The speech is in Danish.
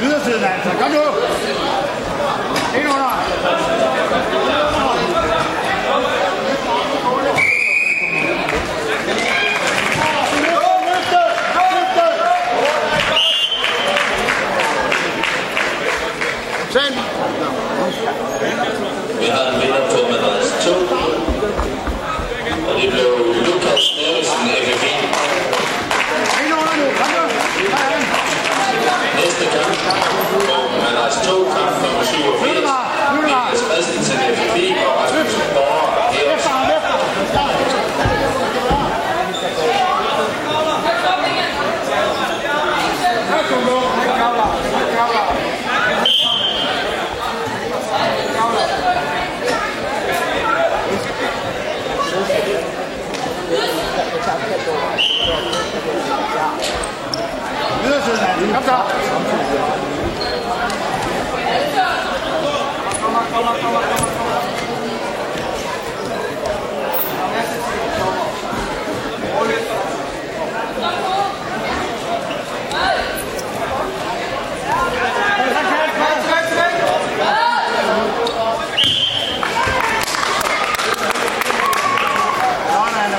Ydersiden altså. Kom nu! Ind under! Send! Vi har en vinder på madras 2. Og det blev Lukas Nielsen, FFB. Ind under nu! Kom nu! Næste kamp på madras 2, kamp nummer 87. 认识吗？干啥？干？干嘛？干嘛？干嘛？